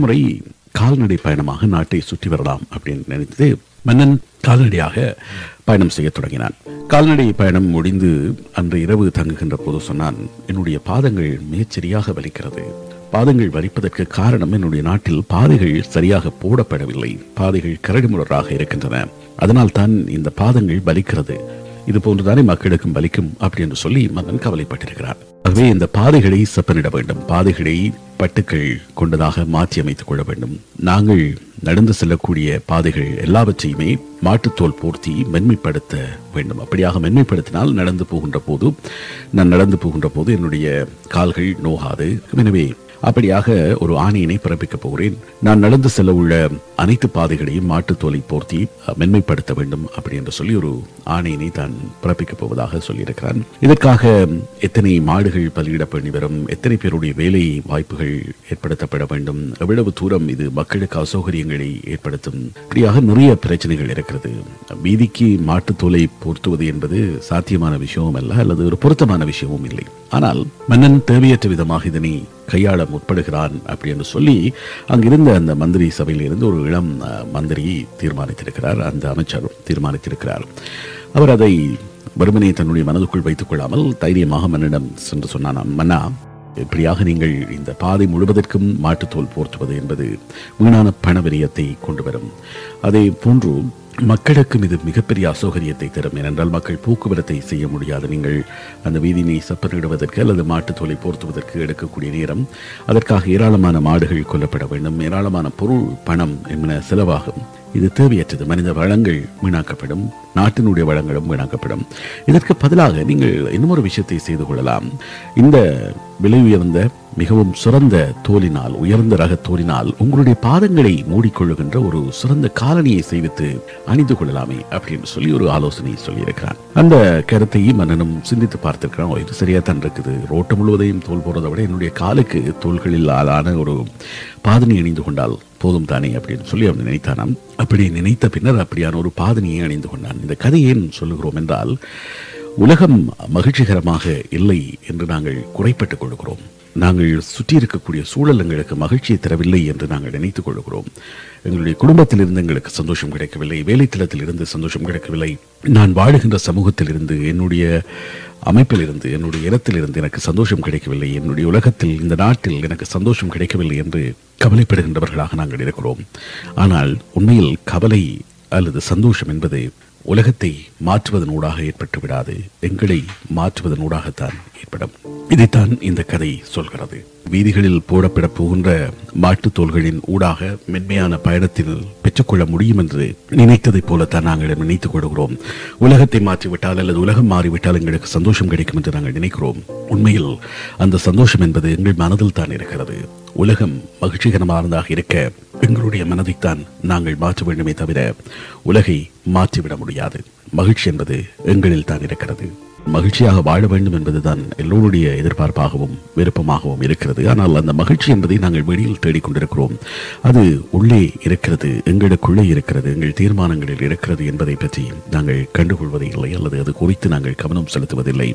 ஒருமுறை கால்நடை பயணமாக நாட்டை சுற்றி வரலாம் அப்படின்னு நினைத்து மன்னன் கால்நடையாக பயணம் செய்ய தொடங்கினான். கால்நடை பயணம் முடிந்து அன்று இரவு தங்குகின்ற போது சொன்னான் என்னுடைய பாதங்கள் மிகச்சரியாக வலிக்கிறது. பாதங்கள் வலிப்பதற்கு காரணம் என்னுடைய நாட்டில் பாதைகள் சரியாக போடப்படவில்லை. பாதைகள் கரடுமுரடாக இருக்கின்றன. அதனால் தான் இந்த பாதங்கள் வலிக்கிறது. இது போன்றுதானே மக்களுக்கும் வலிக்கும்? அப்படின்னு சொல்லி மன்னன் கவலைப்பட்டிருக்கிறார் ஆகவே இந்த பாதைகளை செப்பனிட வேண்டும். பாதைகளை பட்டுக்கள் கொண்டதாக மாற்றி அமைத்துக் கொள்ள வேண்டும். நாங்கள் நடந்து செல்லக்கூடிய பாதைகள் எல்லாவற்றையுமே மாட்டுத்தோல் போர்த்தி மென்மைப்படுத்த வேண்டும். அப்படியாக மென்மைப்படுத்தினால் நடந்து போகின்ற போது நான் நடந்து போகின்ற போது என்னுடைய கால்கள் நோகாது. எனவே அப்படியாக ஒரு ஆணையினை பிறப்பிக்கப் போகிறேன். நான் நடந்து செல்ல உள்ள அனைத்து பாதைகளையும் மாட்டுத்தோலை போர்த்தி மென்மைப்படுத்த வேண்டும் அப்படி என்று சொல்லி ஒரு ஆணையினை தான் பிறப்பிக்கப் போவதாக சொல்லியிருக்கிறான். இதற்காக எத்தனை மாடுகள் பலியிட வரும் எத்தனை பேருடைய வேலை வாய்ப்புகள் ஏற்படுத்தப்பட வேண்டும் எவ்வளவு தூரம் இது மக்களுக்கு அசௌகரியங்களை ஏற்படுத்தும் இப்படியாக நிறைய பிரச்சனைகள் இருக்கிறது. வீதிக்கு மாட்டுத்தோலை போர்த்துவது என்பது சாத்தியமான விஷயமும் அல்ல அல்லது ஒரு பொருத்தமான விஷயமும் இல்லை. ஆனால் மன்னன் தேவையற்ற விதமாக இதனை கையாள முற்படுகிறான் அப்படி என்று சொல்லி அங்கிருந்த அந்த மந்திரி சபையில் இருந்து ஒரு இளம் மந்திரி தீர்மானித்திருக்கிறார். அந்த அமைச்சர் தீர்மானித்திருக்கிறார். அவர் அதை வெறுமனே தன்னுடைய மனதுக்குள் வைத்துக் கொள்ளாமல் தைரியமாக மன்னிடம் சென்று சொன்னான். மன்னா இப்படியாக நீங்கள் இந்த பாதை முழுவதற்கும் மாட்டுத்தோல் போர்த்துவது என்பது வீணான பண விரயத்தை கொண்டு வரும். அதே போன்று மக்களுக்கும் இது மிகப்பெரிய அசௌகரியத்தை தரும். ஏனென்றால் மக்கள் போக்குவரத்தை செய்ய முடியாது. நீங்கள் அந்த வீதியினை செப்பனிடுவதற்கு அல்லது மாட்டுத்தோலை போர்த்துவதற்கு எடுக்கக்கூடிய நேரம் அதற்காக ஏராளமான மாடுகள் கொல்லப்பட வேண்டும். ஏராளமான பொருள் பணம் என்பன செலவாகும். இது தேவையற்றது. மனித வளங்கள் வீணாக்கப்படும். நாட்டினுடைய வளங்களும் வீணாக்கப்படும். இதற்கு பதிலாக நீங்கள் இன்னொரு விஷயத்தை செய்து கொள்ளலாம். இந்த விலை உயர்ந்த மிகவும் சிறந்த தோலினால் உயர்ந்த ரக தோலினால் உங்களுடைய பாதங்களை மூடிக்கொள்ளுகின்ற ஒரு சிறந்த காலனியை செய்வித்து அணிந்து கொள்ளலாமே அப்படின்னு சொல்லி ஒரு ஆலோசனை சொல்லியிருக்கிறான். அந்த கருத்தையும் மன்னனும் சிந்தித்து பார்த்திருக்கிறான். இது சரியா தான் இருக்குது. ரோட்டு முழுவதையும் தோல் போறதை விட என்னுடைய காலுக்கு தோள்களில் ஆளான ஒரு பாதனை அணிந்து கொண்டால் போதும் தானே அப்படின்னு சொல்லி அவன் நினைத்தானாம். அப்படி நினைத்த பின்னர் அப்படியான ஒரு பாதனையை அணிந்து கொண்டான். இந்த கதையை சொல்லுகிறோம் என்றால் உலகம் மகிழ்ச்சிகரமாக இல்லை என்று நாங்கள் குறைப்பட்டுக் கொள்கிறோம். நாங்கள் சுற்றி இருக்கக்கூடிய சூழல் எங்களுக்கு மகிழ்ச்சியை தரவில்லை என்று நாங்கள் நினைத்துக் கொள்கிறோம். எங்களுடைய குடும்பத்திலிருந்து எங்களுக்கு சந்தோஷம் கிடைக்கவில்லை வேலைத்தளத்தில் இருந்து சந்தோஷம் கிடைக்கவில்லை. நான் வாழுகின்ற சமூகத்திலிருந்து என்னுடைய அமைப்பிலிருந்து என்னுடைய இடத்திலிருந்து எனக்கு சந்தோஷம் கிடைக்கவில்லை. என்னுடைய உலகத்தில் இந்த நாட்டில் எனக்கு சந்தோஷம் கிடைக்கவில்லை என்று கவலைப்படுகின்றவர்களாக நாங்கள் இருக்கிறோம். ஆனால் உண்மையில் கவலை அல்லது சந்தோஷம் என்பது உலகத்தை மாற்றுவதனூடாக ஏற்பட்டு விடாது எங்களை மாற்றுவதனூடாகத்தான் ஏற்படும். இதைத்தான் இந்த கதை சொல்கிறது. வீதிகளில் போடப்பட போகின்ற மாட்டுத் தோள்களின் ஊடாக மென்மையான பயணத்தில் பெற்றுக்கொள்ள முடியும் என்று நினைத்ததைப் போலத்தான் நாங்கள் நினைத்துக் கொள்கிறோம். உலகத்தை மாற்றிவிட்டால் அல்லது உலகம் மாறிவிட்டால் எங்களுக்கு சந்தோஷம் கிடைக்கும் என்று நாங்கள் நினைக்கிறோம். உண்மையில் அந்த சந்தோஷம் என்பது எங்கள் மனதில் தான் இருக்கிறது. உலகம் மகிழ்ச்சிகரமானதாக இருக்க எங்களுடைய மனதைத்தான் நாங்கள் மாற்ற வேண்டுமே தவிர உலகை மாற்றிவிட முடியாது. மகிழ்ச்சி என்பது எங்களில் தான் இருக்கிறது. மகிழ்ச்சியாக வாழ வேண்டும் என்பதுதான் எல்லோருடைய எதிர்பார்ப்பாகவும் விருப்பமாகவும் இருக்கிறது. ஆனால் அந்த மகிழ்ச்சி என்பதை நாங்கள் வெளியில் தேடிக்கொண்டிருக்கிறோம் அது உள்ளே இருக்கிறது எங்களுக்குள்ளே இருக்கிறது எங்கள் தீர்மானங்களில் இருக்கிறது என்பதை பற்றி நாங்கள் கண்டுகொள்வதே இல்லை அல்லது அது குறித்து நாங்கள் கவனம் செலுத்துவதில்லை.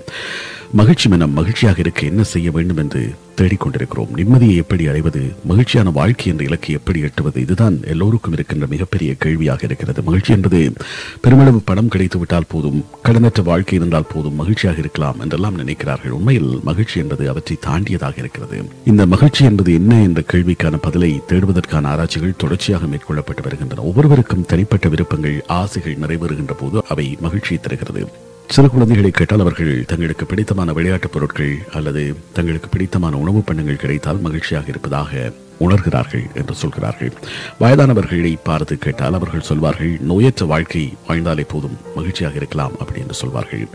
மகிழ்ச்சி மனம் மகிழ்ச்சியாக இருக்க என்ன செய்ய வேண்டும் என்று தேடிக்கொண்டிருக்கிறோம். நிம்மதியை எப்படி அடைவது மகிழ்ச்சியான வாழ்க்கை என்ற இலக்கை எப்படி எட்டுவது இதுதான் எல்லோருக்கும் இருக்கின்ற மிகப்பெரிய கேள்வியாக இருக்கிறது. மகிழ்ச்சி என்பது பெருமளவு பணம் கிடைத்து விட்டால் போதும் கடனற்ற வாழ்க்கை இருந்தால் போதும் மகிழ்ச்சியாக இருக்கலாம் என்றெல்லாம் நினைக்கிறார்கள். உண்மையில் மகிழ்ச்சி என்பது அவற்றை தாண்டியதாக இருக்கிறது. இந்த மகிழ்ச்சி என்பது என்ன என்ற கேள்விக்கான பதிலை தேடுவதற்கான ஆராய்ச்சிகள் தொடர்ச்சியாக மேற்கொள்ளப்பட்டு வருகின்றன. ஒவ்வொருவருக்கும் தனிப்பட்ட விருப்பங்கள் ஆசைகள் நிறைவேறுகின்ற போது அவை மகிழ்ச்சியை தருகிறது. சில குழந்தைகளை கேட்டால் அவர்கள் தங்களுக்கு பிடித்தமான விளையாட்டுப் பொருட்கள் அல்லது தங்களுக்கு பிடித்தமான உணவுப் பண்டங்கள் கிடைத்தால் மகிழ்ச்சியாக இருப்பதாக உணர்கிறார்கள் என்று சொல்கிறார்கள். வயதானவர்களை பார்த்து கேட்டால் அவர்கள் சொல்வார்கள் நோயற்ற வாழ்க்கை வாழ்ந்தாலே போதும் மகிழ்ச்சியாக இருக்கலாம் அப்படி என்று சொல்வார்கள்.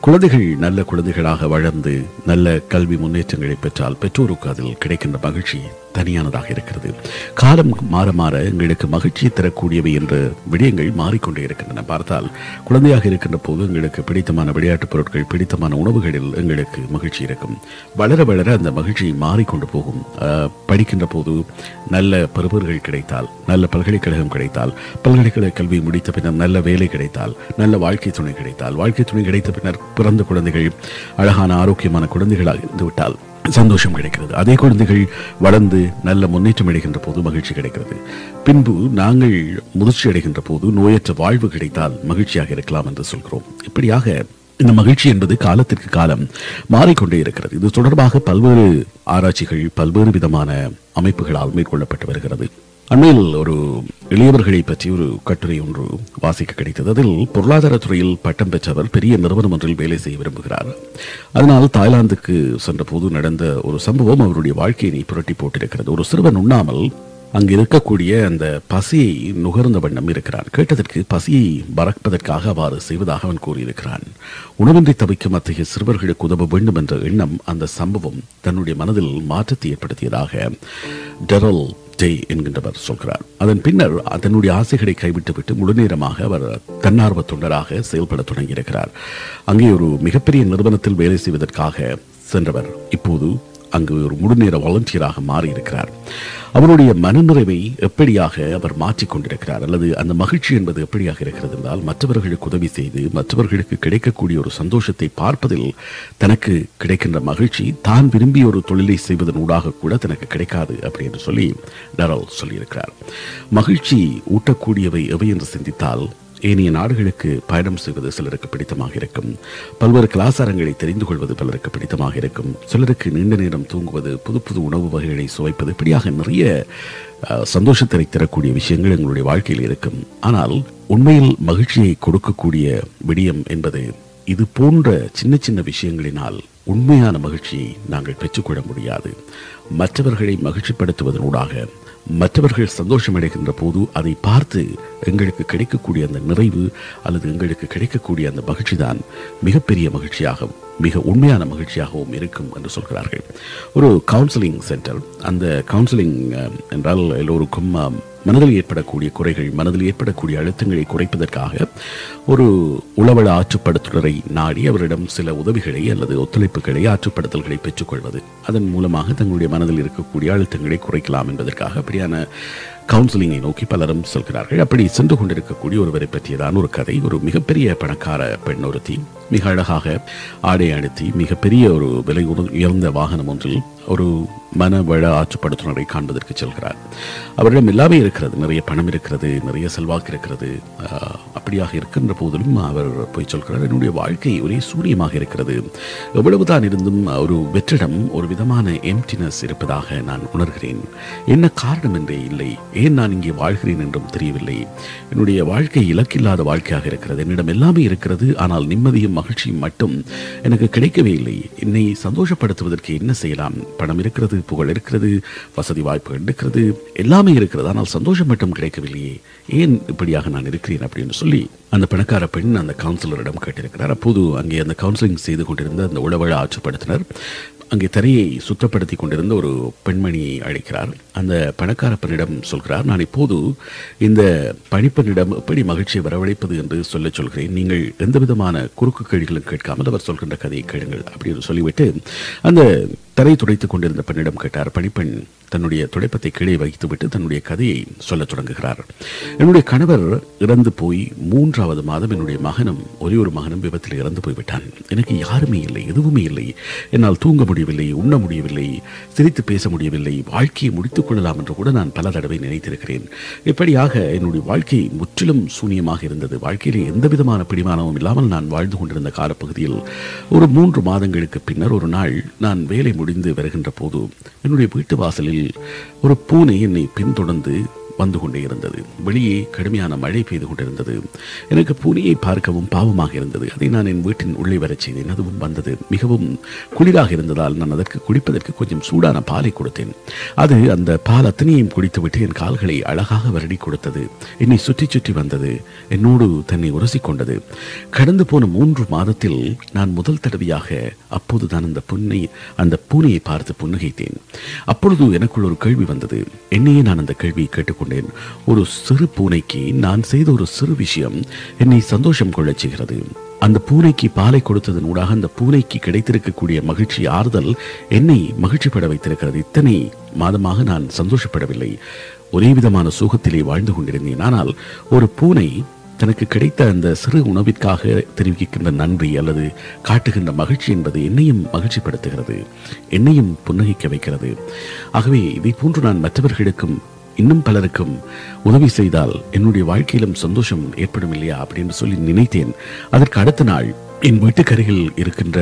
குழந்தைகள் நல்ல குழந்தைகளாக வளர்ந்து நல்ல கல்வி முன்னேற்றங்களை பெற்றால் பெற்றோருக்கு அதில் கிடைக்கின்ற மகிழ்ச்சி தனியானதாக இருக்கிறது. காலம் மாற மாற எங்களுக்கு மகிழ்ச்சியை தரக்கூடியவை என்ற விடயங்கள் மாறிக்கொண்டே இருக்கின்றன. பார்த்தால் குழந்தையாக இருக்கின்ற போது எங்களுக்கு பிடித்தமான விளையாட்டுப் பொருட்கள் பிடித்தமான உணவுகளில் எங்களுக்கு மகிழ்ச்சி இருக்கும். வளர வளர அந்த மகிழ்ச்சி மாறிக்கொண்டு போகும். படிக்கின்ற போது நல்ல பருவர்கள் கிடைத்தால் நல்ல பல்கலைக்கழகம் கிடைத்தால் பல்கலைக்கழக கல்வி முடித்த பின்னர் நல்ல வேலை கிடைத்தால் நல்ல வாழ்க்கை துணை கிடைத்தால் வாழ்க்கை துணை கிடைத்த பின்னர் பிறந்த குழந்தைகள் அழகான ஆரோக்கியமான குழந்தைகளாக இருந்துவிட்டால் சந்தோஷம் கிடைக்கிறது. அதே குழந்தைகள் வளர்ந்து நல்ல முன்னேற்றம் அடைகின்ற போது மகிழ்ச்சி கிடைக்கிறது. பின்பு நாங்கள் முதிர்ச்சி அடைகின்ற போது நோயற்ற வாழ்வு கிடைத்தால் மகிழ்ச்சியாக இருக்கலாம் என்று சொல்கிறோம். இப்படியாக இந்த மகிழ்ச்சி என்பது காலத்திற்கு காலம் மாறிக்கொண்டே இருக்கிறது. இது தொடர்பாக பல்வேறு ஆராய்ச்சிகள் பல்வேறு விதமான அமைப்புகளால் மேற்கொள்ளப்பட்டு வருகிறது. அண்மையில் ஒரு எளியவர்களை பற்றி ஒரு கட்டுரை ஒன்று வாசிக்க கிடைத்தது. அதில் பொருளாதாரத்துறையில் பட்டம் பெற்றவர் பெரிய நிறுவனம் ஒன்றில் வேலை செய்ய விரும்புகிறார். அதனால் தாய்லாந்துக்கு சென்றபோது நடந்த ஒரு சம்பவம் அவருடைய வாழ்க்கையினை புரட்டி போட்டிருக்கிறது. ஒரு சிறுவன் உண்ணாமல் அங்கு இருக்கக்கூடிய அந்த பசியை நுகர்ந்த வண்ணம் இருக்கிறான். கேட்டதற்கு பசியை பறப்பதற்காக அவ்வாறு செய்வதாக அவன் கூறியிருக்கிறான். உணவின்றி தவிக்கும் அத்தகைய சிறுவர்களுக்கு உதவ வேண்டும் என்ற எண்ணம் அந்த சம்பவம் தன்னுடைய மனதில் மாற்றத்தை ஏற்படுத்தியதாக டெரல் டே என்கின்றவர் சொல்கிறார். அதன் பின்னர் தன்னுடைய ஆசைகளை கைவிட்டுவிட்டு முழுநேரமாக அவர் தன்னார்வ தொண்டராக செயல்பட தொடங்கியிருக்கிறார். அங்கே ஒரு மிகப்பெரிய நிறுவனத்தில் வேலை செய்வதற்காக சென்றவர். இப்போது அங்கு ஒரு முழுநேர வாலண்டியராக மாறியிருக்கிறார். அவருடைய மனநிறைவை எப்படியாக அவர் மாற்றிக் கொண்டிருக்கிறார்? அல்லது அந்த மகிழ்ச்சி என்பது எப்படியாக இருக்கிறது என்றால் மற்றவர்களுக்கு உதவி செய்து மற்றவர்களுக்கு கிடைக்கக்கூடிய ஒரு சந்தோஷத்தை பார்ப்பதில் தனக்கு கிடைக்கின்ற மகிழ்ச்சி தான் விரும்பிய ஒரு தொழிலை செய்வதன் ஊடாக கூட தனக்கு கிடைக்காது அப்படி என்று சொல்லி டரல் சொல்லியிருக்கிறார். மகிழ்ச்சி ஊட்டக்கூடியவை எவை என்று சிந்தித்தால் ஏனைய நாடுகளுக்கு பயணம் செய்வது சிலருக்கு பிடித்தமாக இருக்கும். பல்வேறு கலாச்சாரங்களை தெரிந்து கொள்வது பலருக்கு பிடித்தமாக இருக்கும். சிலருக்கு நீண்ட நேரம் தூங்குவது புது புது உணவு வகைகளை சுவைப்பது இப்படியாக நிறைய சந்தோஷத்தை தரக்கூடிய விஷயங்கள் எங்களுடைய வாழ்க்கையில் இருக்கும். ஆனால் உண்மையில் மகிழ்ச்சியை கொடுக்கக்கூடிய விடியம் என்பது இது போன்ற சின்ன சின்ன விஷயங்களினால் உண்மையான மகிழ்ச்சியை நாங்கள் பெற்றுக்கொள்ள முடியாது. மற்றவர்களை மகிழ்ச்சிப்படுத்துவதனூடாக மற்றவர்கள் சந்தோஷமடைகின்ற போது அதை பார்த்து எங்களுக்கு கிடைக்கக்கூடிய அந்த நிறைவு அல்லது எங்களுக்கு கிடைக்கக்கூடிய அந்த மகிழ்ச்சி தான் மிகப்பெரிய மகிழ்ச்சியாகவும் மிக உண்மையான மகிழ்ச்சியாகவும் இருக்கும் என்று சொல்கிறார்கள். ஒரு கவுன்சிலிங் சென்டர் அந்த கவுன்சிலிங் என்றால் எல்லோருக்கும் மனதில் ஏற்படக்கூடிய குறைகள் மனதில் ஏற்படக்கூடிய அழுத்தங்களை குறைப்பதற்காக ஒரு உளவள ஆற்றுப்படுத்துனரை நாடி அவரிடம் சில உதவிகளை அல்லது ஒத்துழைப்புகளை ஆற்றுப்படுத்தல்களை பெற்றுக்கொள்வது அதன் மூலமாக தங்களுடைய மனதில் இருக்கக்கூடிய அழுத்தங்களை குறைக்கலாம் என்பதற்காக அப்படியான கவுன்சிலிங்கை நோக்கி பலரும் செல்கிறார்கள். அப்படி சென்று கொண்டிருக்கக்கூடிய ஒருவரை பற்றியதான் ஒரு கதை. ஒரு மிகப்பெரிய பணக்கார பெண் ஒருத்தி மிக அழகாக ஆடை அழுத்தி மிகப்பெரிய ஒரு விலை உயர்ந்த வாகனம் ஒன்றில் ஒரு மன வள ஆற்றுப்படுத்துனரை காண்பதற்கு செல்கிறார். அவரிடம் எல்லாமே இருக்கிறது. நிறைய பணம் இருக்கிறது நிறைய செல்வாக்கு இருக்கிறது. அப்படியாக இருக்கின்ற போதிலும் அவர் போய் சொல்கிறார் என்னுடைய வாழ்க்கை ஒரே சூரியமாக இருக்கிறது. எவ்வளவுதான் இருந்தும் ஒரு வெற்றிடம் ஒரு விதமான எம்டினஸ் இருப்பதாக நான் உணர்கிறேன். என்ன காரணம் என்றே இல்லை. ஏன் நான் இங்கே வாழ்கிறேன் என்றும் தெரியவில்லை. என்னுடைய வாழ்க்கை இலக்கில்லாத வாழ்க்கையாக இருக்கிறது. என்னிடம் எல்லாமே இருக்கிறது. ஆனால் நிம்மதியும் மகிழ்ச்சியும் மட்டும் எனக்கு கிடைக்கவே இல்லை. என்னை சந்தோஷப்படுத்துவதற்கு என்ன செய்யலாம்? பணம் இருக்கிறது புகழ் இருக்கிறது வசதி வாய்ப்புகள் இருக்கிறது எல்லாமே இருக்கிறது. ஆனால் சந்தோஷம் மட்டும் கிடைக்கவில்லையே. ஏன் இப்படியாக நான் இருக்கிறேன் அப்படின்னு சொல்லி அந்த பணக்கார பெண் அந்த கவுன்சிலரிடம் கேட்டிருக்கிறார். அப்போது அங்கே அந்த கவுன்சிலிங் செய்து கொண்டிருந்த அந்த உளவழ ஆட்சிப்படுத்தினர் அங்கே தரையை சுத்தப்படுத்தி கொண்டிருந்த ஒரு பெண்மணியை அழைக்கிறார். அந்த பணக்கார பெண்ணிடம் சொல்கிறார் நான் இப்போது இந்த பணிப்பெண்ணிடம் எப்படி மகிழ்ச்சியை வரவழைப்பது என்று சொல்ல சொல்கிறேன். நீங்கள் எந்த விதமான குறுக்கு கேள்விகளும் கேட்காமல் அவர் சொல்கின்ற கதையை கேளுங்கள் அப்படின்னு சொல்லிவிட்டு அந்த தரை துடைத்துக் கொண்டிருந்த பெண்ணிடம் கேட்டார் பணிப்பெண் தன்னுடைய துடைப்பத்தை கீழே வைத்துவிட்டு தன்னுடைய கதையை சொல்லத் தொடங்குகிறார். என்னுடைய கணவர் இறந்து போய் மூன்றாவது மாதம் என்னுடைய மகனும் ஒரே ஒரு மகனும் விபத்தில் இறந்து போய்விட்டான். எனக்கு யாருமே இல்லை எதுவுமே இல்லை. என்னால் தூங்க முடியவில்லை உண்ண முடியவில்லை சிரித்து பேச முடியவில்லை வாழ்க்கையை முடித்துக் கொள்ளலாம் என்று கூட நான் பல தடவை நினைத்திருக்கிறேன். இப்படியாக என்னுடைய வாழ்க்கை முற்றிலும் சூனியமாக இருந்தது. வாழ்க்கையிலே எந்த விதமான பிடிமானமும் இல்லாமல் நான் வாழ்ந்து கொண்டிருந்த காலப்பகுதியில் ஒரு மூன்று மாதங்களுக்கு பின்னர் ஒரு நாள் நான் வேலை முடிந்து வருகின்ற போது என்னுடைய வீட்டு வாசலில் ஒரு பூனை என்னை பின்தொடர்ந்து வந்து கொண்டே இருந்தது வெளியே கடுமையான மழை பெய்து கொண்டிருந்தது எனக்கு பூனையை பார்க்கவும் பாவமாக இருந்தது. அதை நான் என் வீட்டின் உள்ளே வரச் செய்தேன். அதுவும் வந்தது. மிகவும் குளிராக இருந்ததால் நான் அதற்கு குடிப்பதற்கு கொஞ்சம் சூடான பாலை கொடுத்தேன். அது அந்த பால் அத்தனையும் குடித்துவிட்டு என் கால்களை அழகாக வருடி கொடுத்தது. என்னை சுற்றி சுற்றி வந்தது. என்னோடு தன்னை உரசி கொண்டது கடந்து போன மூன்று மாதத்தில் நான் முதல் தடவையாக அப்போதுதான் அந்த புன்னை அந்த பூனையை பார்த்து புன்னகைத்தேன். அப்பொழுது எனக்குள் ஒரு கேள்வி வந்தது. என்னையே நான் அந்த கேள்வியை கேட்டுக்கொண்டேன் கொண்டேன் ஒரு சிறு பூனைக்கு நான் செய்த ஒரு சிறு விஷயம் என்னை சந்தோஷம் கொள்ளச் செய்கிறது. அந்த பூனைக்கு பாலை கொடுத்ததன் ஊடாக அந்த பூனைக்கு கிடைத்திருக்கக்கூடிய மகிழ்ச்சி ஆறுதல் என்னை மகிழ்ச்சிப்பட வைத்திருக்கிறது. இத்தனை மாதமாக நான் சந்தோஷப்படவில்லை. ஒரே விதமான சுகத்திலே வாழ்ந்து கொண்டிருந்தேன். ஆனால் ஒரு பூனை தனக்கு கிடைத்த அந்த சிறு உணவிற்காக தெரிவிக்கின்ற நன்றி அல்லது காட்டுகின்ற மகிழ்ச்சி என்பது என்னையும் மகிழ்ச்சிப்படுத்துகிறது என்னையும் புன்னகைக்க வைக்கிறது. ஆகவே இதை போன்று நான் மற்றவர்களுக்கும் இன்னும் பலருக்கும் உதவி செய்தால் என்னுடைய வாழ்க்கையிலும் சந்தோஷம் ஏற்படும் இல்லையா அப்படின்னு சொல்லி நினைத்தேன். அதற்கு அடுத்த நாள் என் வீட்டுக்கருகில் இருக்கின்ற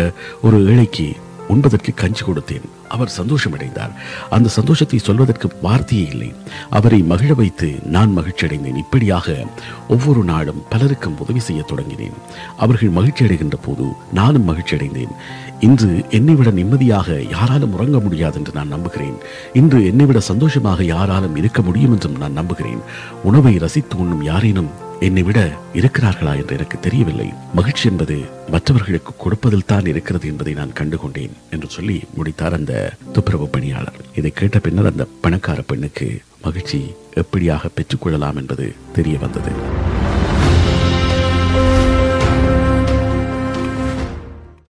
ஒரு ஏழைக்கு உண்பதற்கு கஞ்சி கொடுத்தேன். அவர் சந்தோஷமடைந்தார். அந்த சந்தோஷத்தை சொல்வதற்கு வார்த்தையே இல்லை. அவரை மகிழ வைத்து நான் மகிழ்ச்சி அடைந்தேன் இப்படியாக ஒவ்வொரு நாளும் பலருக்கும் உதவி செய்ய தொடங்கினேன். அவர்கள் மகிழ்ச்சி அடைகின்ற போது நானும் மகிழ்ச்சி அடைந்தேன் இன்று என்னை விட நிம்மதியாக யாராலும் உறங்க முடியாது என்று நான் நம்புகிறேன். இன்று என்னை விட சந்தோஷமாக யாராலும் இருக்க முடியும் என்றும் நான் நம்புகிறேன். உணவை ரசித்து உண்ணும் யாரேனும் என்னை விட இருக்கிறார்களா என்று எனக்கு தெரியவில்லை. மகிழ்ச்சி என்பது மற்றவர்களுக்கு கொடுப்பதில் தான் இருக்கிறது என்பதை நான் கண்டுகொண்டேன் என்று சொல்லி முடித்தார் அந்த துப்புரவு பணியாளர். இதை கேட்ட பின்னர் அந்த பணக்கார பெண்ணுக்கு மகிழ்ச்சி எப்படியாக பெற்றுக்கொள்ளலாம் என்பது தெரிய வந்தது.